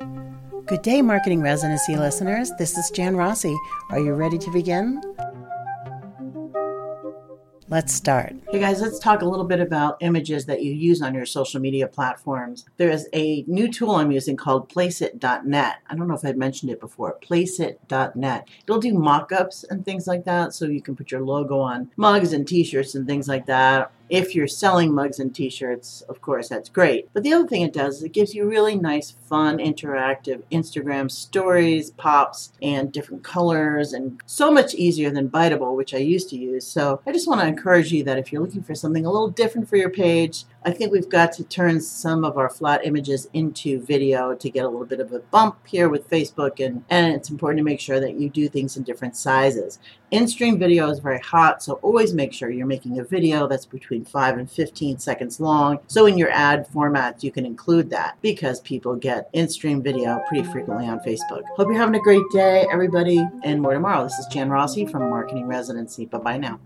Good day, Marketing Residency listeners. This is Jan Rossi. Are you ready to begin? Let's start. Hey guys, let's talk a little bit about images that you use on your social media platforms. There's a new tool I'm using called placeit.net. I don't know if I've mentioned it before. Placeit.net. It'll do mock ups and things like that, so you can put your logo on mugs and t shirts and things like that if you're selling mugs and t-shirts, of course, that's great. But the other thing it does is it gives you really nice, fun, interactive Instagram stories, pops, and different colors, and so much easier than Biteable, which I used to use. So I just want to encourage you that if you're looking for something a little different for your page, I think we've got to turn some of our flat images into video to get a little bit of a bump here with Facebook, and, and it's important to make sure that you do things in different sizes. In-stream video is very hot, so always make sure you're making a video that's between 5 and 15 seconds long. So in your ad formats, you can include that because people get in-stream video pretty frequently on Facebook. Hope you're having a great day, everybody, and more tomorrow. This is Jan Rossi from Marketing Residency. Bye-bye now.